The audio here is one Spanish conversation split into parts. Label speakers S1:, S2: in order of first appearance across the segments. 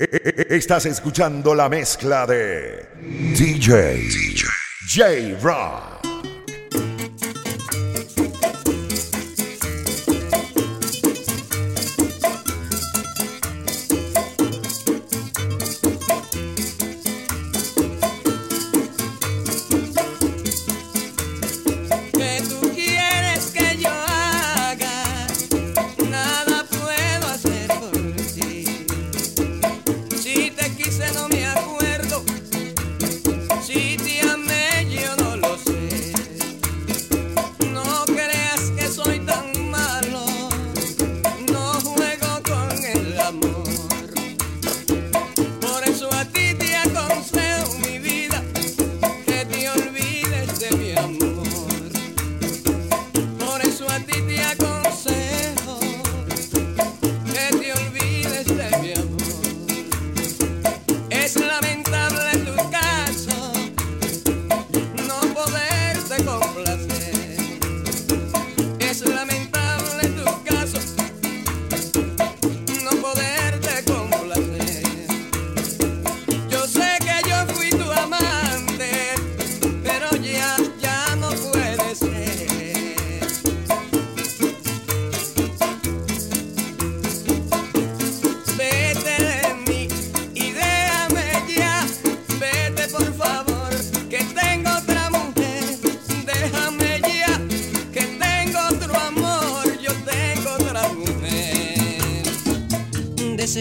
S1: Estás escuchando la mezcla de DJ, DJ. J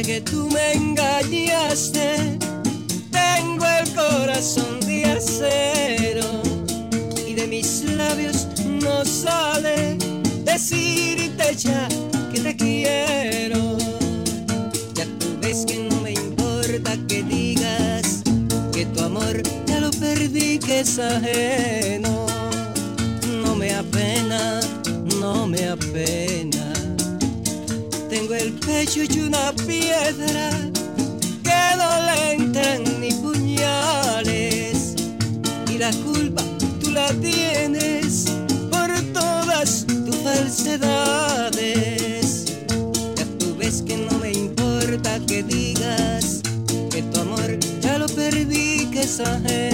S2: Que tú me engañaste, tengo el corazón de acero y de mis labios no sale decirte ya que te quiero. Ya tú ves que no me importa que digas que tu amor ya lo perdí, que es ajeno. No me apena, no me apena tengo el pecho y una piedra que no le entran ni puñales. Y la culpa tú la tienes por todas tus falsedades. Ya tú ves que no me importa que digas que tu amor ya lo perdí, que es.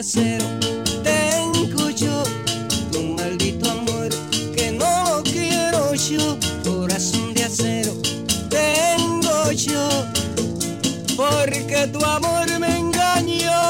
S2: De acero tengo yo un maldito amor que no quiero yo corazón de acero tengo yo porque tu amor me engañó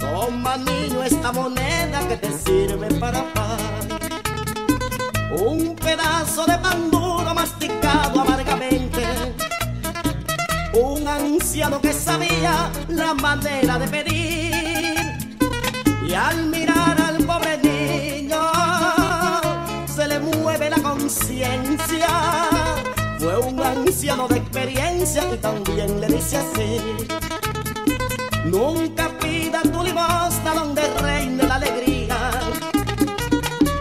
S3: Toma niño esta moneda que te sirve para pan. Un pedazo de pan duro masticado amargamente. Un anciano que sabía la manera de pedir al mirar al pobre niño se le mueve la conciencia. Fue un anciano de experiencia y también le dice así. Nunca pida tu limosna donde reine la alegría.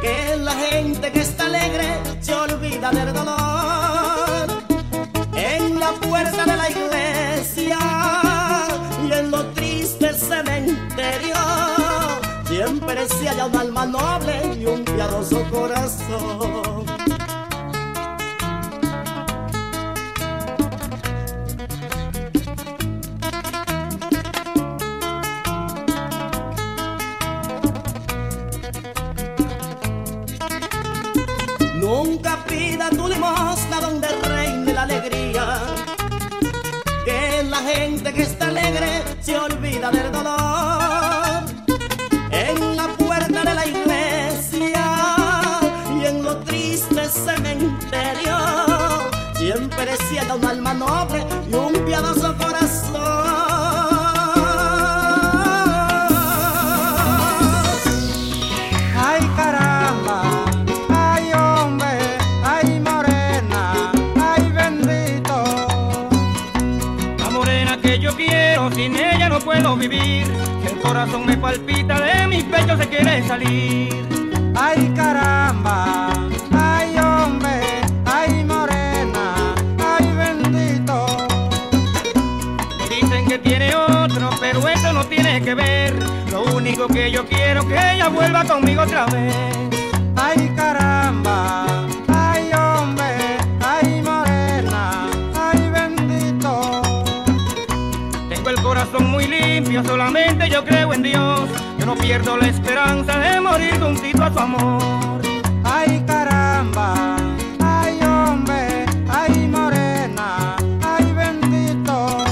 S3: Que la gente que está alegre se olvida del dolor. En la puerta de la iglesia y en lo triste cementerio siempre se halla un alma noble y un piadoso corazón. Se olvida del dolor. En la puerta de la iglesia y en lo triste cementerio siempre halla un alma noble y un piadoso corazón.
S4: Que el corazón me palpita, de mis pechos se quiere salir. Ay caramba, ay hombre, ay morena, ay bendito. Dicen que tiene otro, pero eso no tiene que ver. Lo único que yo quiero es que ella vuelva conmigo otra vez. Ay caramba, corazón muy limpio, solamente yo creo en Dios. Yo no pierdo la esperanza de morir juntito a su amor. Ay caramba, ay hombre, ay morena, ay bendito.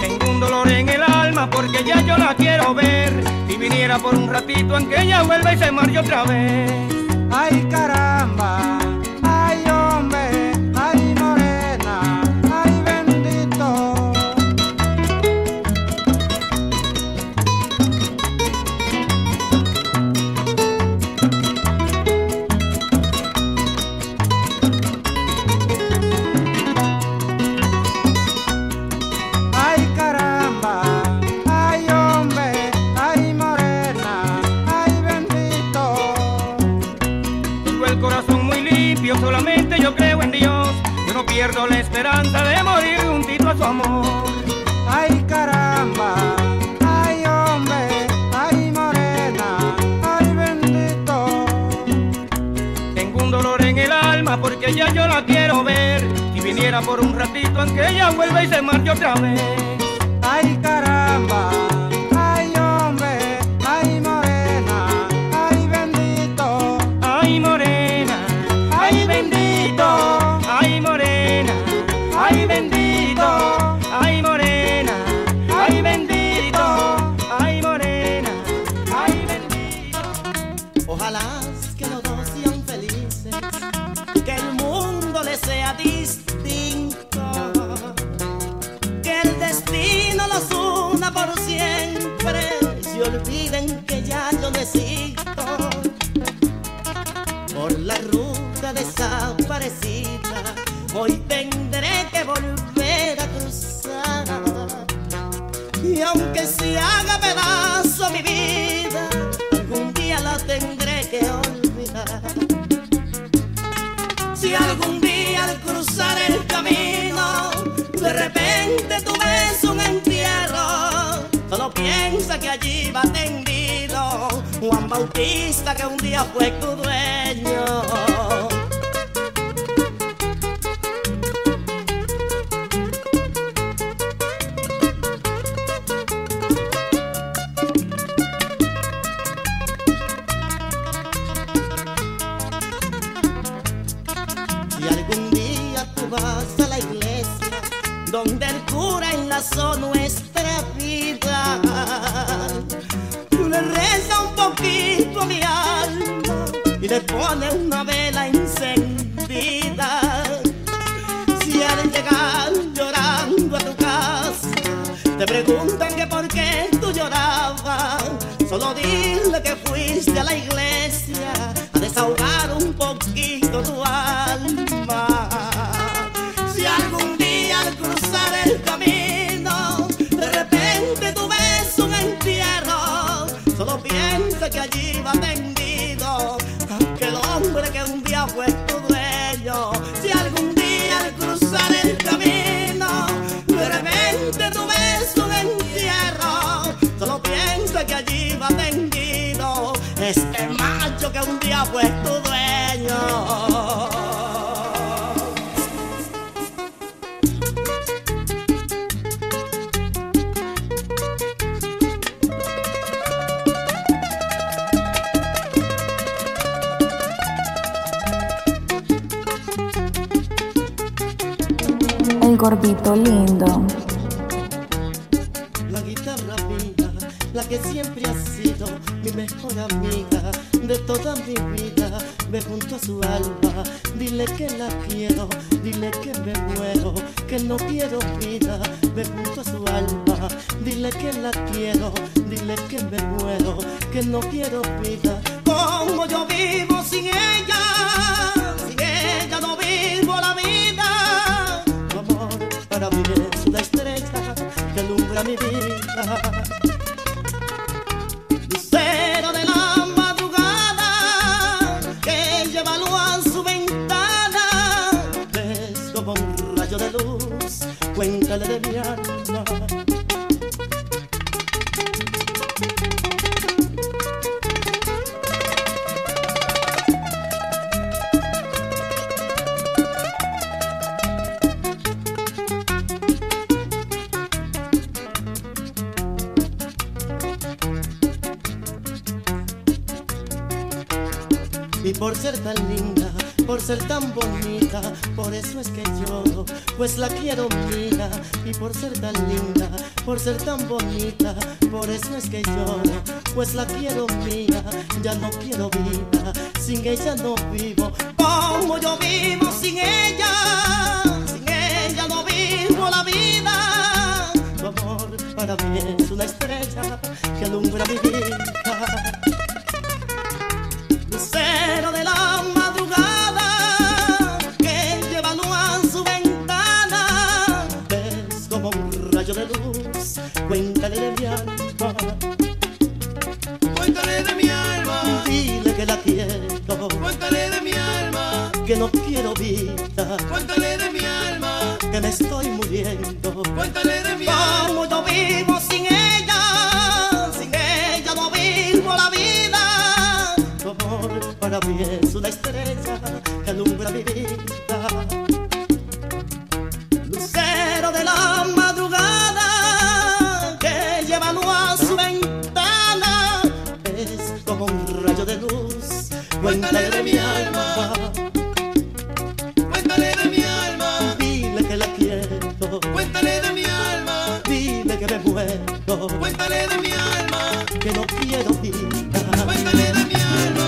S4: Tengo un dolor en el alma porque ya yo la quiero ver. Si viniera por un ratito en que ella vuelva y se marche otra vez. Ay caramba, el corazón muy limpio, solamente yo creo en Dios. Yo no pierdo la esperanza de morir juntito a su amor. Ay caramba, ay hombre, ay morena, ay bendito. Tengo un dolor en el alma porque ya yo la quiero ver. Si viniera por un ratito en que ella vuelva y se marche otra vez. Ay caramba,
S3: Juan Bautista que un día fue tu dueño. Y tu dueño. El
S5: gordito lindo.
S3: La guitarra mía, la que siempre ha sido mi mejor amiga de toda mi vida, ve junto a su alma, dile que la quiero, dile que me muero, que no quiero vida, ve junto a su alma, dile que la quiero, dile que me muero, que no quiero vida, como yo vivo sin ella, sin ella no vivo la vida, amor para mí es una estrella que alumbra mi vida. Ser tan linda, por ser tan bonita, por eso es que lloro, pues la quiero mía. Y por ser tan linda, por ser tan bonita, por eso es que lloro, pues la quiero mía. Ya no quiero vida, sin ella no vivo. Como yo vivo sin ella, sin ella no vivo la vida. Tu amor para mí es una estrella que alumbra mi vida de mi alma.
S4: Cuéntale de mi alma,
S3: Dile que la quiero,
S4: cuéntale de mi alma,
S3: que no quiero vida,
S4: cuéntale de mi alma,
S3: que me estoy muriendo.
S4: cuéntale de mi alma.
S3: Cuéntale de mi alma,
S4: Cuéntale de mi alma,
S3: dile que la quiero.
S4: cuéntale de mi alma,
S3: Dile que me muero,
S4: cuéntale de mi alma,
S3: que no quiero vida.
S4: cuéntale de mi alma.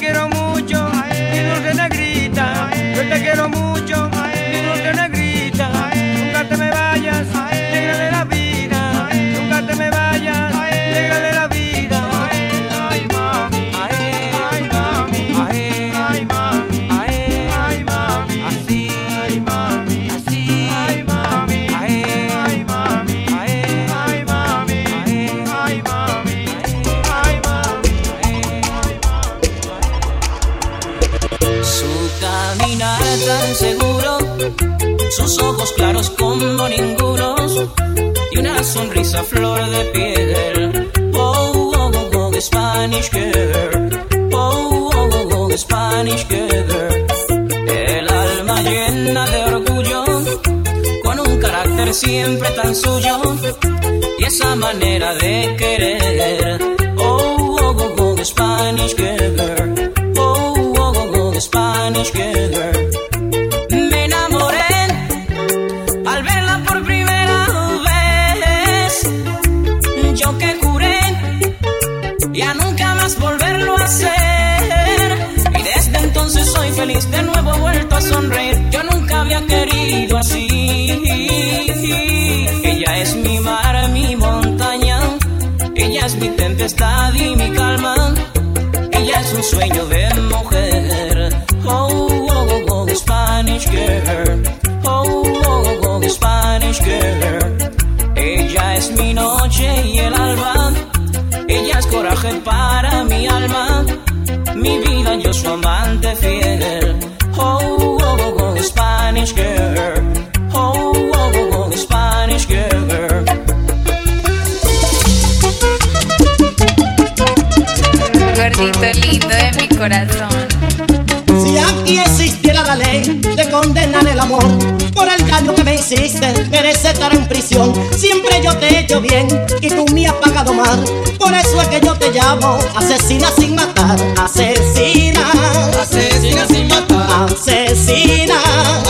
S6: quiero mucho, mi dulce negrita, yo te
S7: quiero mucho. Sus ojos claros como ningunos y una sonrisa flor de piel. Oh, oh, oh, oh, Spanish girl. Oh, oh, oh, oh, Spanish girl. El alma llena de orgullo, con un carácter siempre tan suyo y esa manera de querer. Oh, oh, oh, oh, Spanish girl. Oh, oh, oh, oh, Spanish girl. De nuevo vuelto a sonreír. Yo nunca había querido así. Ella es mi mar, mi montaña. Ella es mi tempestad y mi calma. Ella es un sueño de mujer.
S8: Corazón.
S3: Si aquí existiera la ley de condenar el amor por el daño que me hiciste, merece estar en prisión. Siempre yo te he hecho bien y tú me has pagado mal. Por eso es que yo te llamo asesina sin matar, asesina,
S9: Asesina sin matar,
S3: asesina,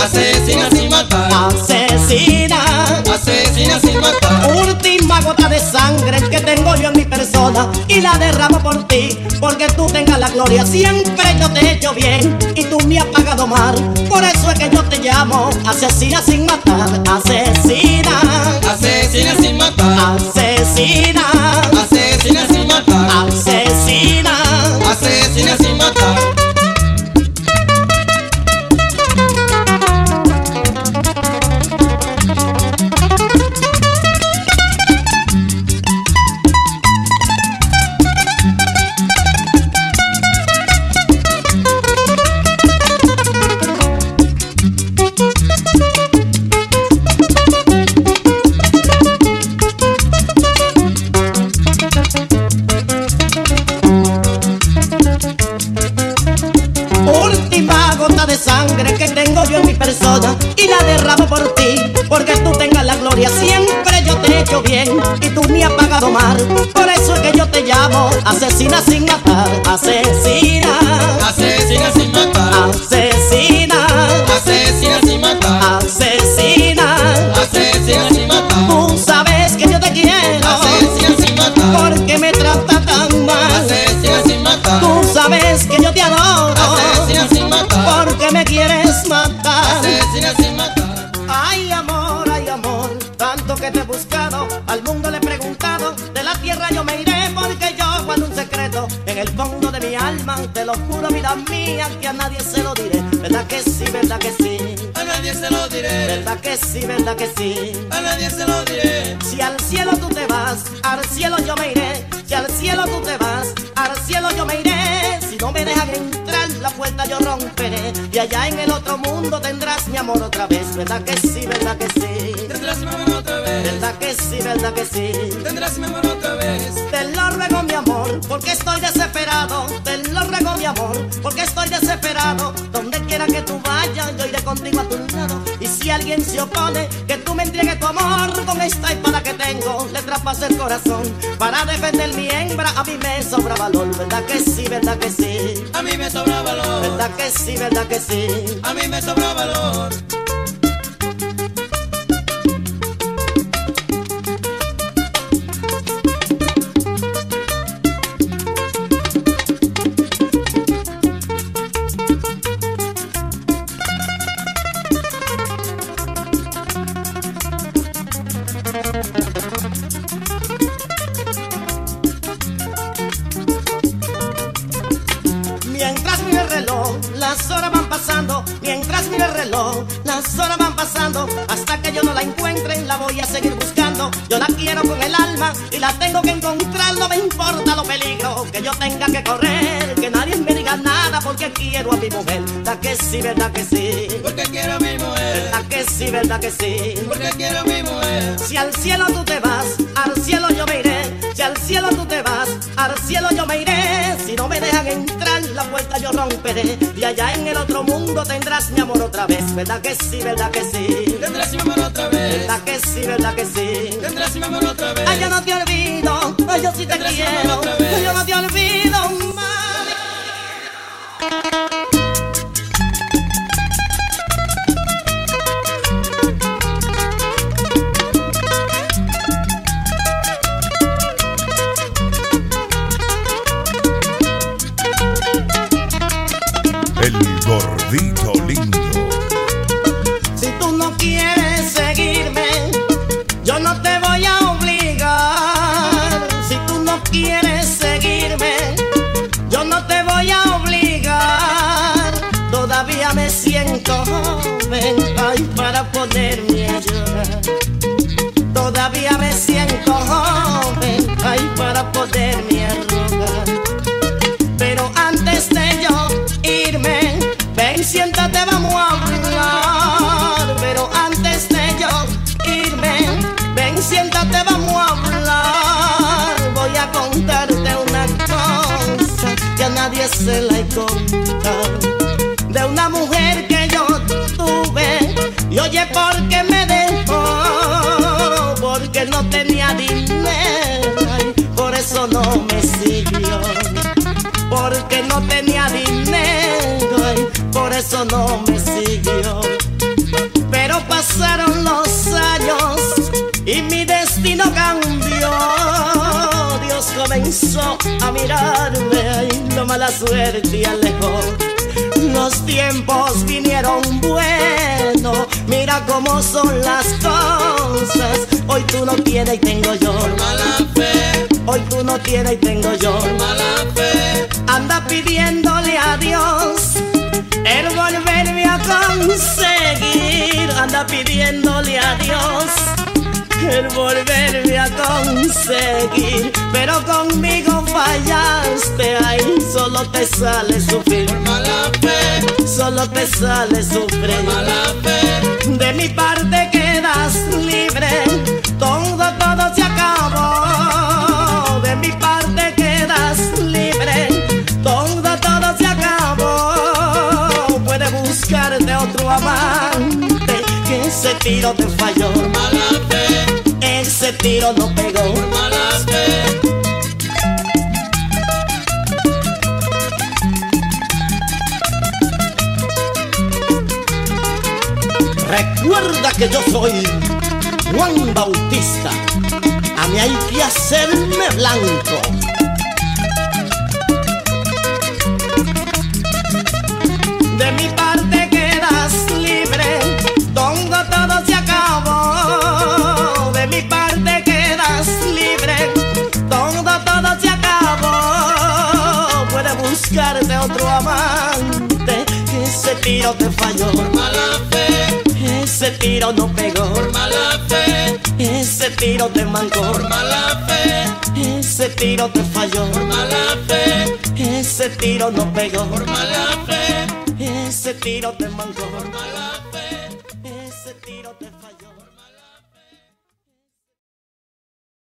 S9: asesina sin matar,
S3: asesina.
S9: asesina sin matar.
S3: Última gota de sangre que tengo yo en mi persona y la derramo por ti, porque tú tengas la gloria. Siempre yo te he hecho bien y tú me has pagado mal. Por eso es que yo te llamo asesina sin matar, asesina,
S9: Asesina sin matar,
S3: asesina,
S9: asesina sin matar,
S3: asesina.
S9: asesina sin matar.
S3: Tú me has pagado mal. Por eso es que yo te llamo asesina sin matar, asesina,
S9: Asesina sin matar,
S3: asesina,
S9: asesina sin matar,
S3: asesina.
S9: asesina sin matar,
S3: Tú sabes que yo te quiero yo me iré porque yo guardo un secreto en el fondo de mi alma, te lo juro vida mía que a nadie se lo diré, verdad que sí, verdad que sí,
S9: A nadie se lo diré,
S3: verdad que sí, verdad que sí.
S9: a nadie se lo diré.
S3: Si al cielo tú te vas, al cielo yo me iré. Si al cielo tú te vas, al cielo yo me iré. Si no me dejan entrar, la puerta yo romperé. Y allá en el otro mundo tendrás mi amor otra vez. ¿Verdad que sí, verdad que sí?
S9: Tendrás mi amor otra vez,
S3: ¿Verdad que sí, verdad que sí?
S9: tendrás mi amor otra vez.
S3: Te lo ruego mi amor, porque estoy desesperado. Te lo ruego mi amor, porque estoy desesperado. Donde quiera que tú vayas, yo iré contigo a tu lado. Y si alguien se opone, que tú me entregues tu amor con esta espada que tengo, le traspase el corazón. Para defender mi hembra, a mí me sobra valor. ¿Verdad que sí, verdad que sí?
S9: A mí me sobra valor,
S3: ¿Verdad que sí, verdad que sí?
S9: a mí me sobra valor.
S3: Quiero a mi mujer. ¿Verdad que sí, verdad que sí?
S9: Porque
S3: sí, verdad que sí.
S9: Porque quiero a mi mujer.
S3: Si al cielo tú te vas, al cielo yo me iré. Si al cielo tú te vas, al cielo yo me iré. Si no me dejan entrar, la puerta yo romperé. Y allá en el otro mundo tendrás mi amor otra vez. ¿Verdad que sí, verdad que sí?
S9: Tendrás mi amor otra vez.
S3: ¿Verdad que sí, verdad que sí?
S9: Tendrás mi amor otra vez.
S3: Ay, yo no te olvido, ay, yo sí te
S9: mi
S3: quiero. Yo no te olvido, mami.
S1: El gordito lindo.
S3: Joven, ay, para ponerme a llorar. Todavía me siento joven, ay, para poderme a rogar. Pero antes de yo irme, ven, siéntate, vamos a hablar. Pero antes de yo irme, ven, siéntate, vamos a hablar. Voy a contarte una cosa que a nadie se la he. Oye, ¿por qué me dejó? Porque no tenía dinero, por eso no me siguió porque no tenía dinero, por eso no me siguió. Pero pasaron los años y mi destino cambió. Dios comenzó a mirarme, ay, la mala suerte alejó. Los tiempos vinieron buenos, mira cómo son las cosas. Hoy tú no tienes y tengo yo.
S9: Mala fe,
S3: Hoy tú no tienes y tengo yo.
S9: mala fe.
S3: Anda pidiéndole a Dios el volverme a conseguir. Anda pidiéndole a Dios el volverme a conseguir. Pero conmigo fallaste, ahí solo te sale sufrir.
S9: Mala fe,
S3: Solo te sale sufrir.
S9: mala fe.
S3: De mi parte quedas libre, todo, todo se acabó. De mi parte quedas libre, todo, todo se acabó. Puedes buscarte otro amante, que ese tiro te falló.
S9: Mala fe,
S3: Ese tiro no pegó. Recuerda que yo soy Juan Bautista. A mí hay que hacerme blanco. De mi parte tiro te falló.
S9: Mala fe,
S3: Ese tiro no pegó,
S9: mala fe.
S3: ese tiro te mancó,
S9: Mala fe,
S3: ese tiro te falló,
S9: mala fe.
S3: ese tiro no pegó,
S9: Mala fe,
S3: ese tiro te mancó,
S9: mala fe.